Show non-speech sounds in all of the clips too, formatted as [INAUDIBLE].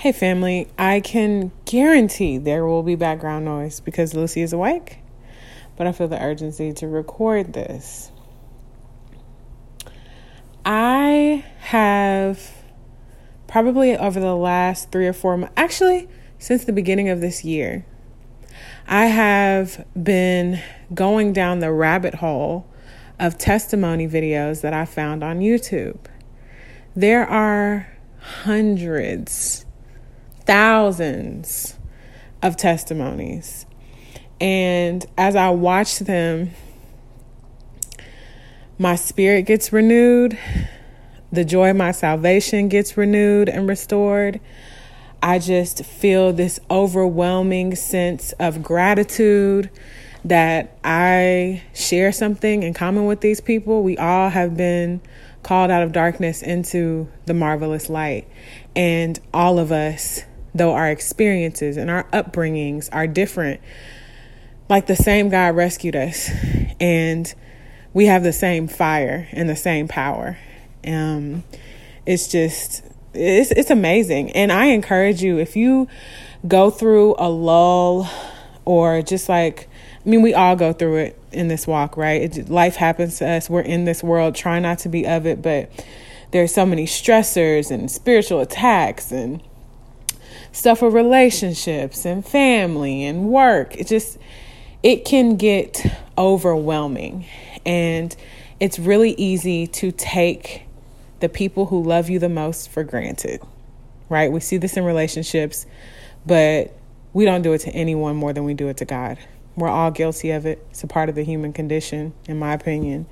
Hey, family, I can guarantee there will be background noise because Lucy is awake, but I feel the urgency to record this. I have probably over the last three or four months, actually, since the beginning of this year, I have been going down the rabbit hole of testimony videos that I found on YouTube. There are hundreds, thousands of testimonies. And as I watch them, my spirit gets renewed, the joy of my salvation gets renewed and restored. I just feel this overwhelming sense of gratitude that I share something in common with these people. We all have been called out of darkness into the marvelous light. And all of us, though our experiences and our upbringings are different, like the same God rescued us. And we have the same fire and the same power. Um, it's just it's it's amazing, and I encourage you if you go through a lull or just like I mean, we all go through it in this walk, right? It, life happens to us. We're in this world, try not to be of it, but there's so many stressors and spiritual attacks and stuff with relationships and family and work. It just it can get overwhelming, and it's really easy to take the people who love you the most for granted, right? We see this in relationships, but we don't do it to anyone more than we do it to God. We're all guilty of it. It's a part of the human condition, in my opinion.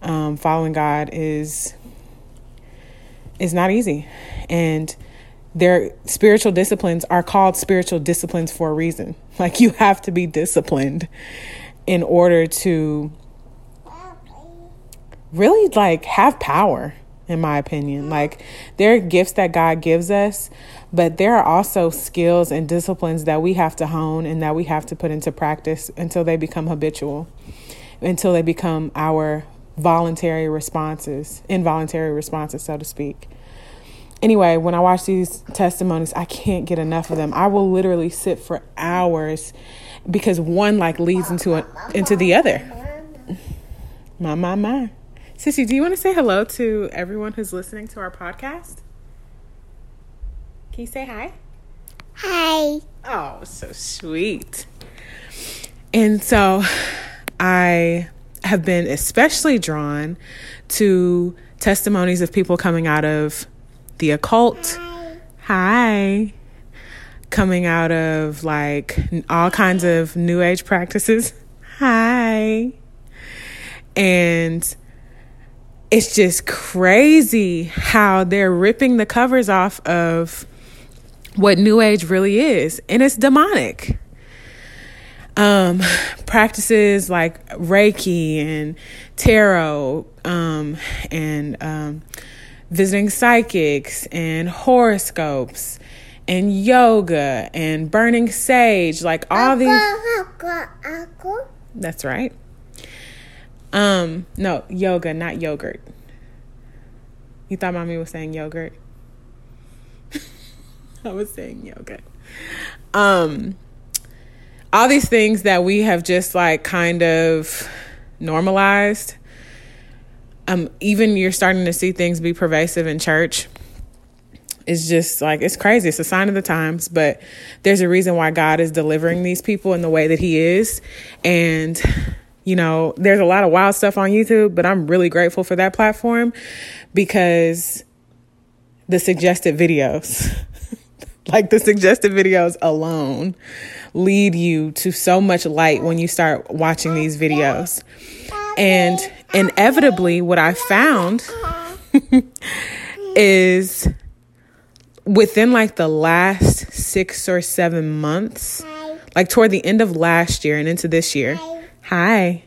Um, following God is is not easy, and their spiritual disciplines are called spiritual disciplines for a reason. [LAUGHS] Like you have to be disciplined in order to really like have power in my opinion. Like there are gifts that God gives us, but there are also skills and disciplines that we have to hone and that we have to put into practice until they become habitual, until they become our voluntary responses, involuntary responses, so to speak. Anyway, when I watch these testimonies, I can't get enough of them. I will literally sit for hours because one like leads into a, into the other. My my my. Sissy, do you want to say hello to everyone who's listening to our podcast? Can you say hi? Hi. Oh, so sweet. And so I have been especially drawn to testimonies of people coming out of the occult. Hi. Coming out of like all kinds of new age practices. Hi. And it's just crazy how they're ripping the covers off of what new age really is and it's demonic um practices like reiki and tarot um and um visiting psychics and horoscopes and yoga and burning sage like all these that's right um, no, yoga, not yogurt. You thought mommy was saying yogurt? [LAUGHS] I was saying yogurt. Um, all these things that we have just like kind of normalized. Um, even you're starting to see things be pervasive in church. It's just like it's crazy. It's a sign of the times, but there's a reason why God is delivering these people in the way that He is, and you know, there's a lot of wild stuff on YouTube, but I'm really grateful for that platform because the suggested videos, [LAUGHS] like the suggested videos alone, lead you to so much light when you start watching these videos. And inevitably, what I found [LAUGHS] is within like the last six or seven months, like toward the end of last year and into this year Hi.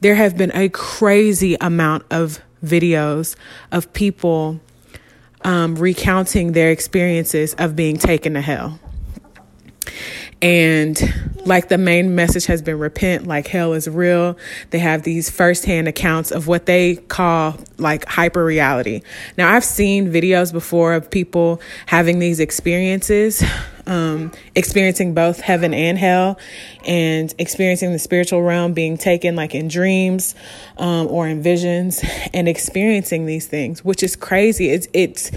There have been a crazy amount of videos of people um, recounting their experiences of being taken to hell. And like the main message has been repent, like hell is real. They have these firsthand accounts of what they call like hyper reality. Now, I've seen videos before of people having these experiences, um, experiencing both heaven and hell, and experiencing the spiritual realm being taken like in dreams um, or in visions, and experiencing these things, which is crazy. It's, it's,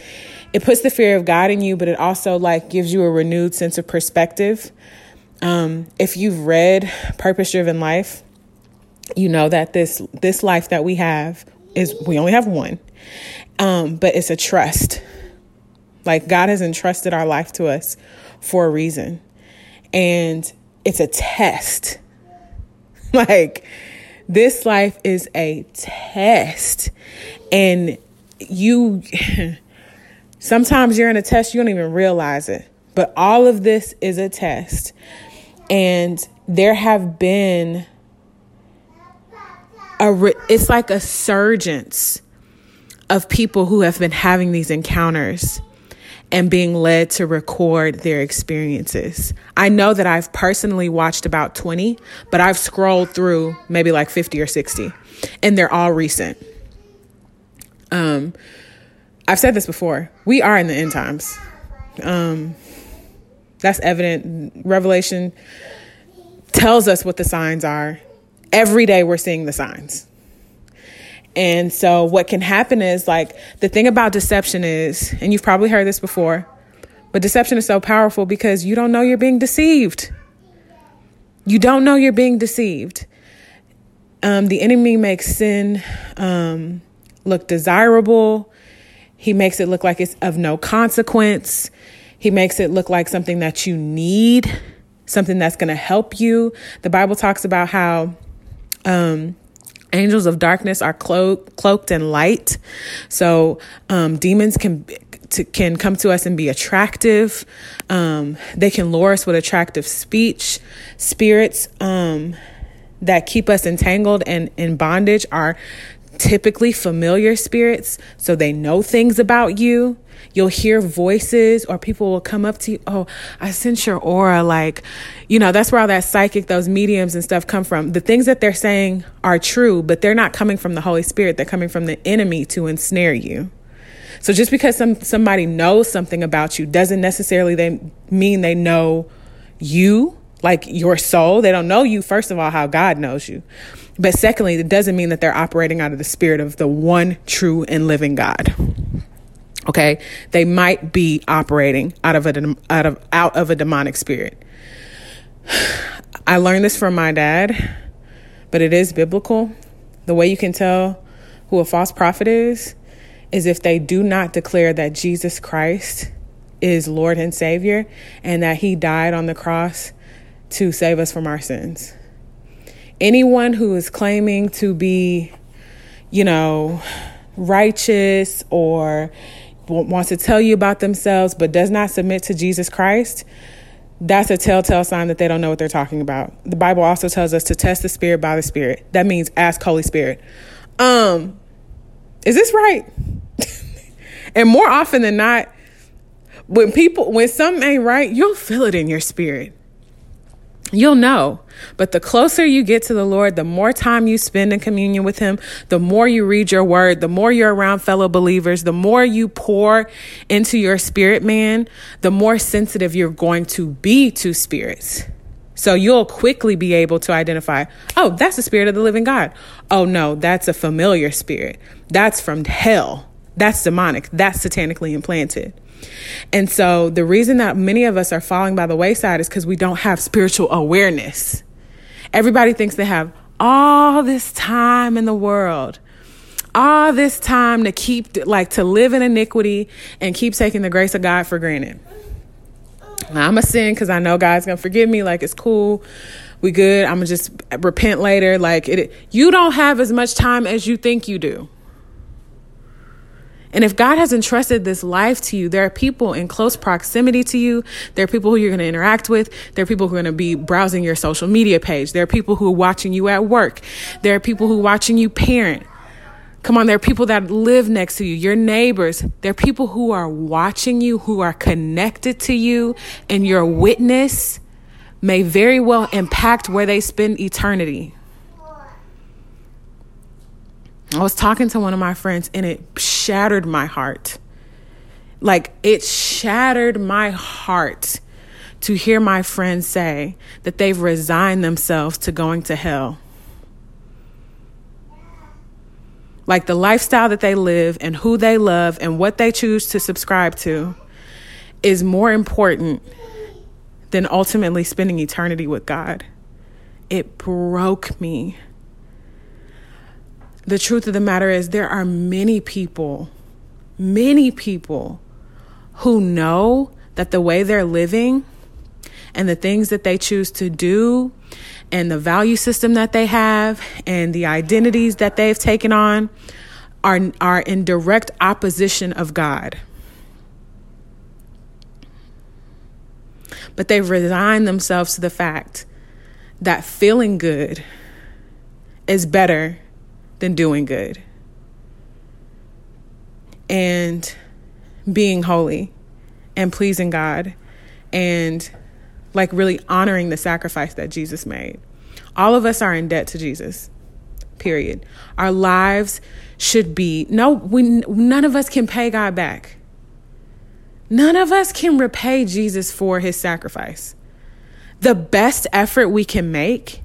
it puts the fear of God in you, but it also like gives you a renewed sense of perspective um, if you've read Purpose Driven Life, you know that this this life that we have is we only have one, um, but it's a trust. Like God has entrusted our life to us for a reason, and it's a test. [LAUGHS] like this life is a test, and you. [LAUGHS] sometimes you're in a test you don't even realize it but all of this is a test and there have been a re- it's like a surgence of people who have been having these encounters and being led to record their experiences. I know that I've personally watched about 20, but I've scrolled through maybe like 50 or 60, and they're all recent. Um, I've said this before. We are in the end times. Um, that's evident. Revelation tells us what the signs are. Every day we're seeing the signs. And so what can happen is like the thing about deception is, and you've probably heard this before, but deception is so powerful because you don't know you're being deceived. You don't know you're being deceived. Um, the enemy makes sin um, look desirable. He makes it look like it's of no consequence. He makes it look like something that you need, something that's going to help you. The Bible talks about how um, angels of darkness are clo- cloaked in light. So um, demons can to, can come to us and be attractive. Um, they can lure us with attractive speech. Spirits um, that keep us entangled and in bondage are typically familiar spirits, so they know things about you. You'll hear voices, or people will come up to you. Oh, I sense your aura. Like, you know, that's where all that psychic, those mediums and stuff come from. The things that they're saying are true, but they're not coming from the Holy Spirit. They're coming from the enemy to ensnare you. So just because some somebody knows something about you doesn't necessarily they mean they know you, like your soul. They don't know you first of all how God knows you. But secondly, it doesn't mean that they're operating out of the spirit of the one true and living God. Okay? They might be operating out of a out of out of a demonic spirit. [SIGHS] I learned this from my dad, but it is biblical. The way you can tell who a false prophet is is if they do not declare that Jesus Christ is Lord and Savior and that he died on the cross to save us from our sins anyone who is claiming to be, you know, righteous or wants to tell you about themselves but does not submit to Jesus Christ, that's a telltale sign that they don't know what they're talking about. The Bible also tells us to test the spirit by the spirit. That means ask Holy Spirit. Um, is this right? [LAUGHS] and more often than not, when people when something ain't right, you'll feel it in your spirit. You'll know. But the closer you get to the Lord, the more time you spend in communion with Him, the more you read your word, the more you're around fellow believers, the more you pour into your spirit man, the more sensitive you're going to be to spirits. So you'll quickly be able to identify, oh, that's the spirit of the living God. Oh, no, that's a familiar spirit. That's from hell. That's demonic. That's satanically implanted. And so the reason that many of us are falling by the wayside is because we don't have spiritual awareness. Everybody thinks they have all this time in the world, all this time to keep, like, to live in iniquity and keep taking the grace of God for granted. I'm a sin because I know God's gonna forgive me. Like it's cool, we good. I'm gonna just repent later. Like it, you don't have as much time as you think you do. And if God has entrusted this life to you, there are people in close proximity to you. There are people who you're going to interact with. There are people who are going to be browsing your social media page. There are people who are watching you at work. There are people who are watching you parent. Come on, there are people that live next to you, your neighbors. There are people who are watching you, who are connected to you and your witness may very well impact where they spend eternity. I was talking to one of my friends and it shattered my heart. Like, it shattered my heart to hear my friends say that they've resigned themselves to going to hell. Like the lifestyle that they live and who they love and what they choose to subscribe to is more important than ultimately spending eternity with God. It broke me. The truth of the matter is, there are many people, many people who know that the way they're living and the things that they choose to do and the value system that they have and the identities that they've taken on are, are in direct opposition of God. But they've resigned themselves to the fact that feeling good is better than doing good. And being holy and pleasing God and like really honoring the sacrifice that Jesus made. All of us are in debt to Jesus. Period. Our lives should be no we none of us can pay God back. None of us can repay Jesus for his sacrifice. The best effort we can make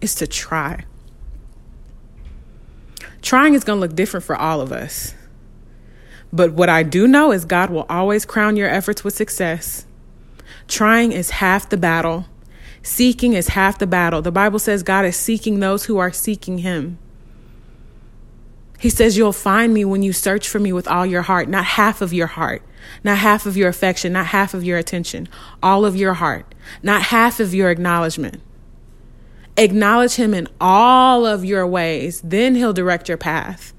is to try. Trying is going to look different for all of us. But what I do know is God will always crown your efforts with success. Trying is half the battle. Seeking is half the battle. The Bible says God is seeking those who are seeking Him. He says, You'll find me when you search for me with all your heart, not half of your heart, not half of your affection, not half of your attention, all of your heart, not half of your acknowledgement. Acknowledge Him in all of your ways, then He'll direct your path.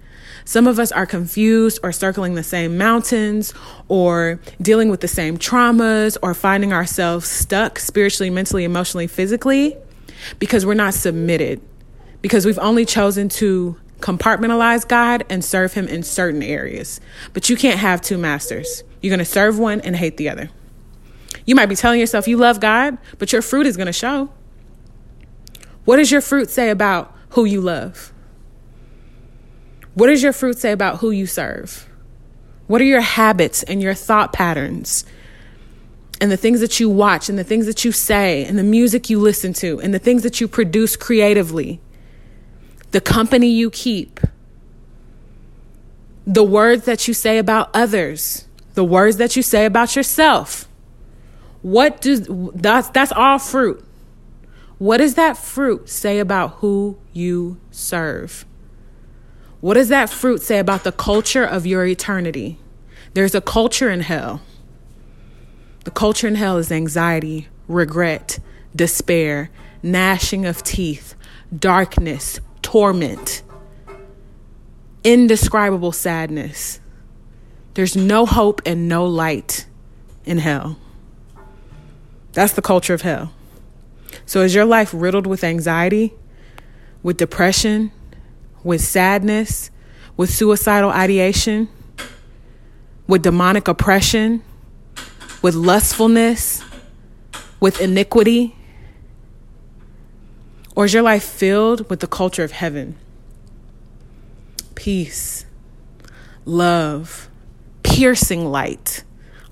Some of us are confused or circling the same mountains or dealing with the same traumas or finding ourselves stuck spiritually, mentally, emotionally, physically because we're not submitted, because we've only chosen to compartmentalize God and serve Him in certain areas. But you can't have two masters. You're going to serve one and hate the other. You might be telling yourself you love God, but your fruit is going to show. What does your fruit say about who you love? What does your fruit say about who you serve? What are your habits and your thought patterns? And the things that you watch, and the things that you say, and the music you listen to, and the things that you produce creatively, the company you keep, the words that you say about others, the words that you say about yourself. What does that's that's all fruit. What does that fruit say about who you serve? What does that fruit say about the culture of your eternity? There's a culture in hell. The culture in hell is anxiety, regret, despair, gnashing of teeth, darkness, torment, indescribable sadness. There's no hope and no light in hell. That's the culture of hell. So, is your life riddled with anxiety, with depression, with sadness, with suicidal ideation, with demonic oppression, with lustfulness, with iniquity? Or is your life filled with the culture of heaven? Peace, love, piercing light,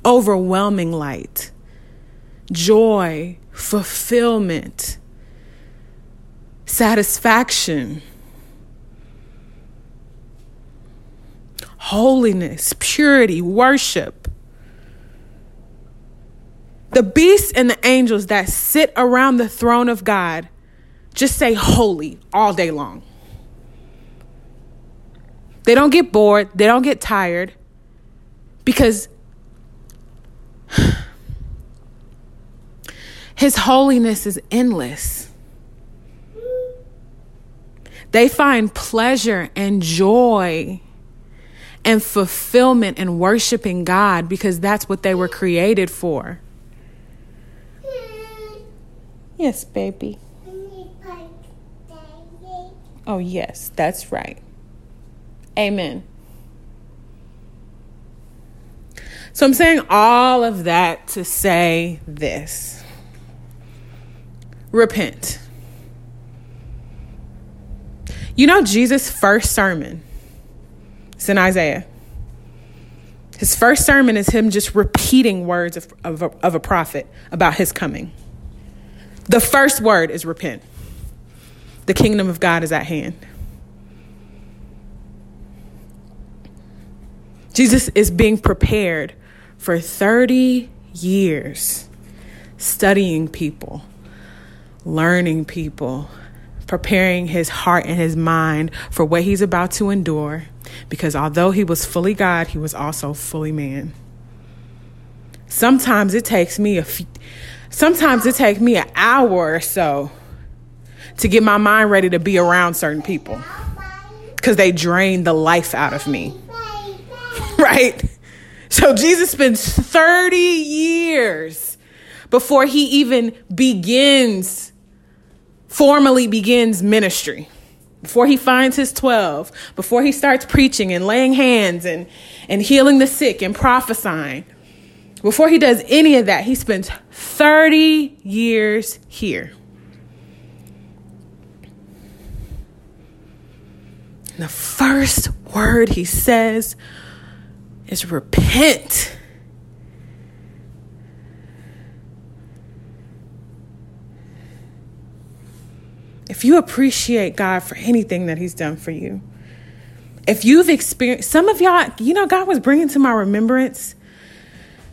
overwhelming light, joy, fulfillment, satisfaction holiness, purity, worship. The beasts and the angels that sit around the throne of God just say holy all day long. They don't get bored, they don't get tired because His holiness is endless. They find pleasure and joy and fulfillment in worshiping God because that's what they were created for. Yes, baby. Oh, yes, that's right. Amen. So I'm saying all of that to say this. Repent. You know, Jesus' first sermon, it's in Isaiah. His first sermon is him just repeating words of, of, of a prophet about his coming. The first word is repent. The kingdom of God is at hand. Jesus is being prepared for 30 years, studying people, learning people, preparing his heart and his mind for what he's about to endure. Because although he was fully God, he was also fully man. Sometimes it takes me a few, sometimes it takes me an hour or so to get my mind ready to be around certain people because they drain the life out of me. [LAUGHS] right? So Jesus spends 30 years before he even begins, formally begins ministry. Before he finds his 12, before he starts preaching and laying hands and, and healing the sick and prophesying, before he does any of that, he spends 30 years here. And the first word he says is repent. If you appreciate God for anything that He's done for you, if you've experienced, some of y'all, you know, God was bringing to my remembrance.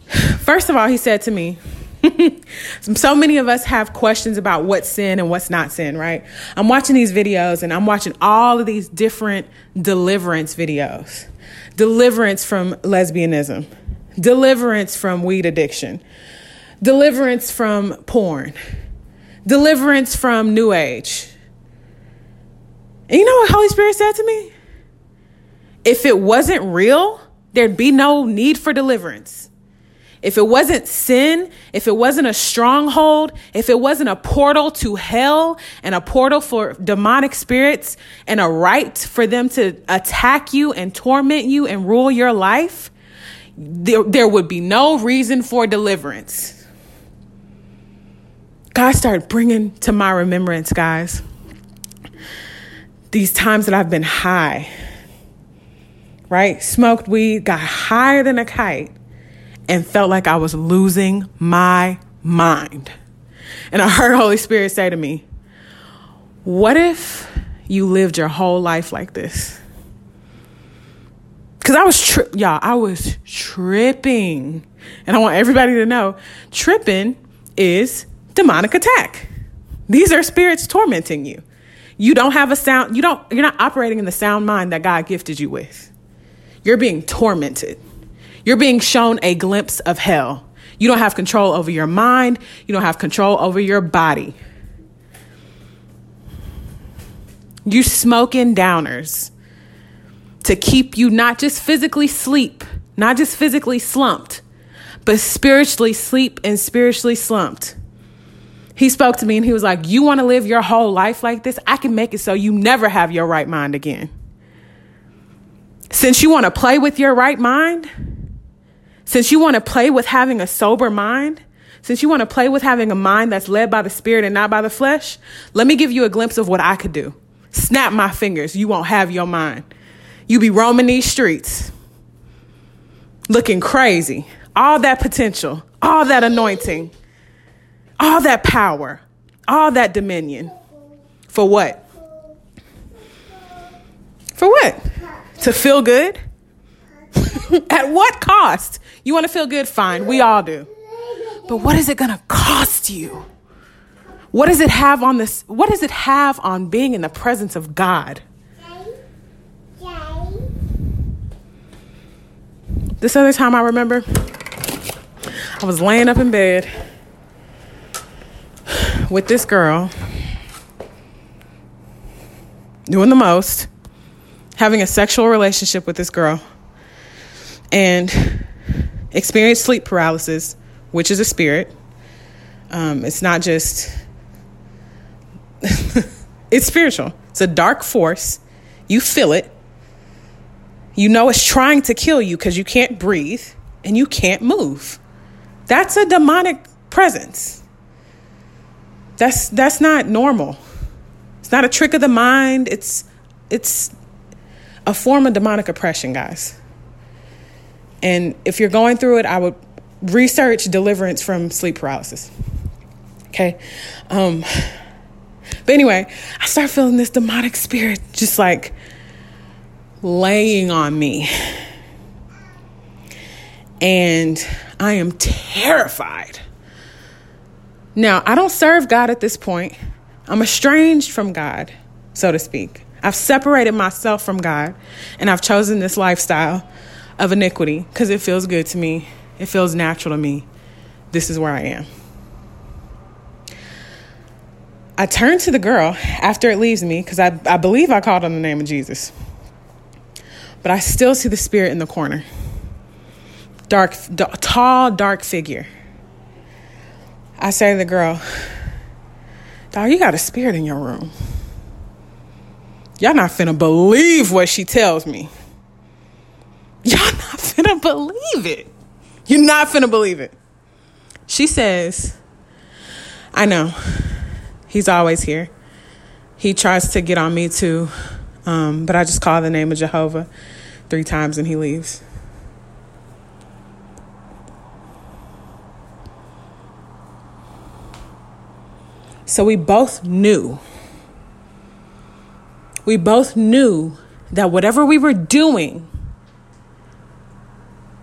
[SIGHS] First of all, He said to me, [LAUGHS] so many of us have questions about what's sin and what's not sin, right? I'm watching these videos and I'm watching all of these different deliverance videos deliverance from lesbianism, deliverance from weed addiction, deliverance from porn, deliverance from new age. And you know what Holy Spirit said to me? If it wasn't real, there'd be no need for deliverance. If it wasn't sin, if it wasn't a stronghold, if it wasn't a portal to hell and a portal for demonic spirits and a right for them to attack you and torment you and rule your life, there, there would be no reason for deliverance. God started bringing to my remembrance, guys, these times that I've been high, right? Smoked weed, got higher than a kite and felt like I was losing my mind. And I heard Holy Spirit say to me, What if you lived your whole life like this? Because I was, tri- y'all, I was tripping. And I want everybody to know tripping is demonic attack. These are spirits tormenting you. You don't have a sound, you don't, you're not operating in the sound mind that God gifted you with. You're being tormented. You're being shown a glimpse of hell. You don't have control over your mind, you don't have control over your body. You smoking downers to keep you not just physically sleep, not just physically slumped, but spiritually sleep and spiritually slumped. He spoke to me and he was like, You want to live your whole life like this? I can make it so you never have your right mind again. Since you want to play with your right mind, since you want to play with having a sober mind, since you want to play with having a mind that's led by the spirit and not by the flesh, let me give you a glimpse of what I could do. Snap my fingers, you won't have your mind. You be roaming these streets looking crazy. All that potential, all that anointing, all that power, all that dominion. For what? For what? To feel good? [LAUGHS] At what cost? You want to feel good? Fine. We all do. But what is it going to cost you? What does it have on this? What does it have on being in the presence of God? This other time I remember, I was laying up in bed with this girl, doing the most, having a sexual relationship with this girl. And experience sleep paralysis, which is a spirit. Um, it's not just, [LAUGHS] it's spiritual. It's a dark force. You feel it. You know it's trying to kill you because you can't breathe and you can't move. That's a demonic presence. That's that's not normal. It's not a trick of the mind. It's it's a form of demonic oppression, guys. And if you're going through it, I would research deliverance from sleep paralysis. Okay. Um, but anyway, I start feeling this demonic spirit just like laying on me. And I am terrified. Now, I don't serve God at this point. I'm estranged from God, so to speak. I've separated myself from God and I've chosen this lifestyle of iniquity because it feels good to me. It feels natural to me. This is where I am. I turn to the girl after it leaves me because I, I believe I called on the name of Jesus. But I still see the spirit in the corner. Dark, d- tall, dark figure. I say to the girl, Dog, you got a spirit in your room. Y'all not finna believe what she tells me. Y'all [LAUGHS] not finna believe it. You're not finna believe it. She says, I know. He's always here. He tries to get on me too. Um, but I just call the name of Jehovah three times and he leaves. So we both knew. We both knew that whatever we were doing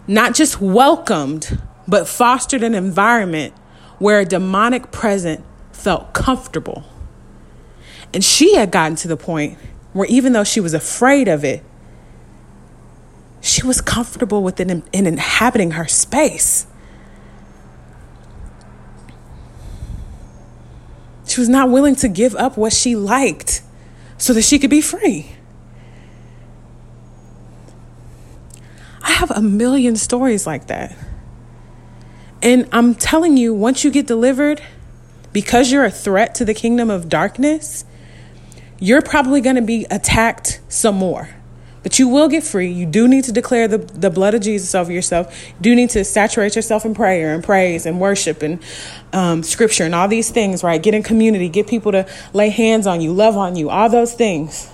not just welcomed, but fostered an environment where a demonic presence felt comfortable. And she had gotten to the point where even though she was afraid of it, she was comfortable with it in, in inhabiting her space. She was not willing to give up what she liked so that she could be free. I have a million stories like that. And I'm telling you, once you get delivered, because you're a threat to the kingdom of darkness, you're probably going to be attacked some more. But you will get free. You do need to declare the, the blood of Jesus over yourself. You do need to saturate yourself in prayer and praise and worship and um, scripture and all these things, right? Get in community, get people to lay hands on you, love on you, all those things.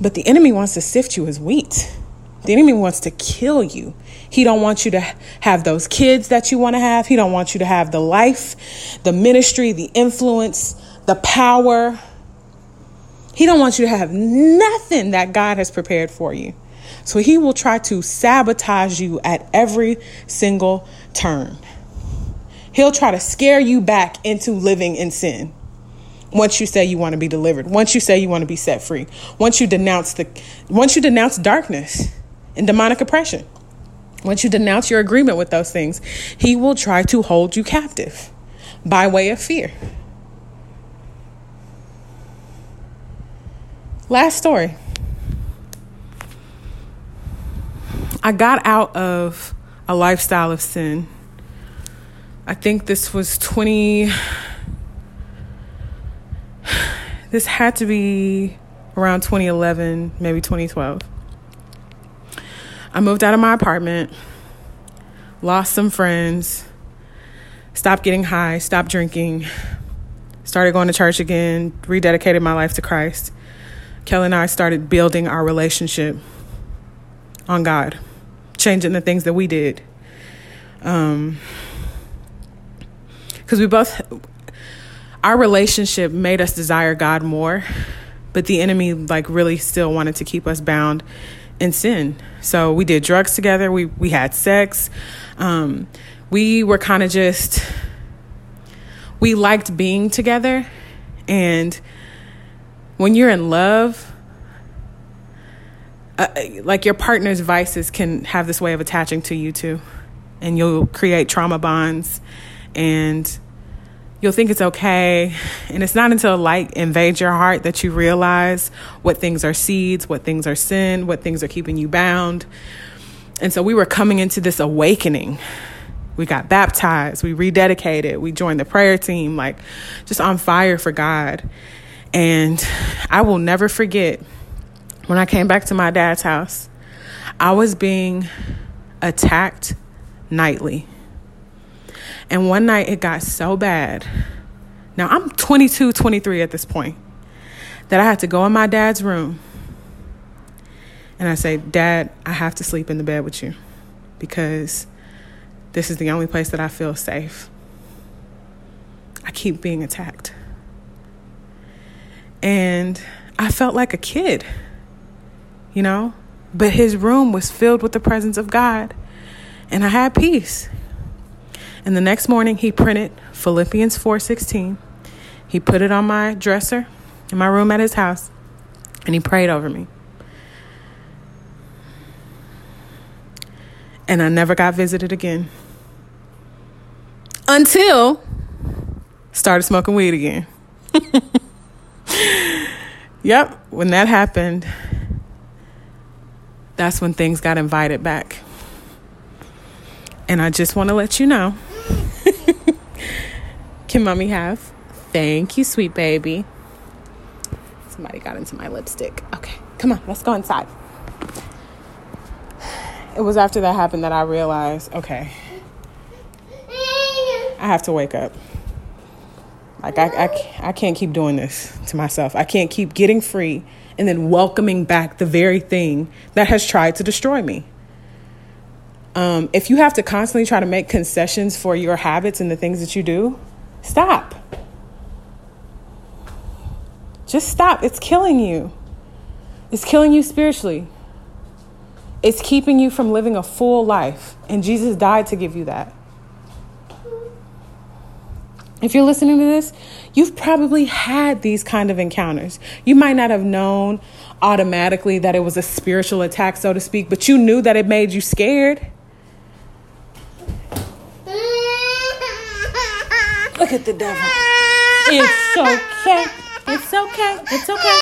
But the enemy wants to sift you as wheat. The enemy wants to kill you. He don't want you to have those kids that you want to have. He don't want you to have the life, the ministry, the influence, the power. He don't want you to have nothing that God has prepared for you. So he will try to sabotage you at every single turn. He'll try to scare you back into living in sin once you say you want to be delivered once you say you want to be set free once you denounce the once you denounce darkness and demonic oppression. Once you denounce your agreement with those things, he will try to hold you captive by way of fear. Last story. I got out of a lifestyle of sin. I think this was 20. This had to be around 2011, maybe 2012. I moved out of my apartment, lost some friends, stopped getting high, stopped drinking, started going to church again, rededicated my life to Christ. Kelly and I started building our relationship on God, changing the things that we did. Um, because we both, our relationship made us desire God more, but the enemy like really still wanted to keep us bound in sin. So we did drugs together. We we had sex. Um, we were kind of just we liked being together, and when you're in love, uh, like your partner's vices can have this way of attaching to you too, and you'll create trauma bonds, and you'll think it's okay. And it's not until light invades your heart that you realize what things are seeds, what things are sin, what things are keeping you bound. And so we were coming into this awakening. We got baptized, we rededicated, we joined the prayer team, like just on fire for God. And I will never forget when I came back to my dad's house, I was being attacked nightly And one night it got so bad. Now I'm 22, 23 at this point that I had to go in my dad's room and I say, Dad, I have to sleep in the bed with you because this is the only place that I feel safe. I keep being attacked. And I felt like a kid, you know? But his room was filled with the presence of God, and I had peace. And the next morning he printed Philippians 4:16. He put it on my dresser in my room at his house, and he prayed over me. And I never got visited again. Until started smoking weed again. [LAUGHS] [LAUGHS] yep, when that happened, that's when things got invited back. And I just want to let you know. [LAUGHS] Can mommy have? Thank you, sweet baby. Somebody got into my lipstick. Okay, come on, let's go inside. It was after that happened that I realized okay, I have to wake up. Like, I, I, I can't keep doing this to myself. I can't keep getting free and then welcoming back the very thing that has tried to destroy me. Um, if you have to constantly try to make concessions for your habits and the things that you do, stop. Just stop. It's killing you. It's killing you spiritually. It's keeping you from living a full life. And Jesus died to give you that. If you're listening to this, you've probably had these kind of encounters. You might not have known automatically that it was a spiritual attack, so to speak, but you knew that it made you scared. [LAUGHS] Look at the devil. It's okay. It's okay. It's okay.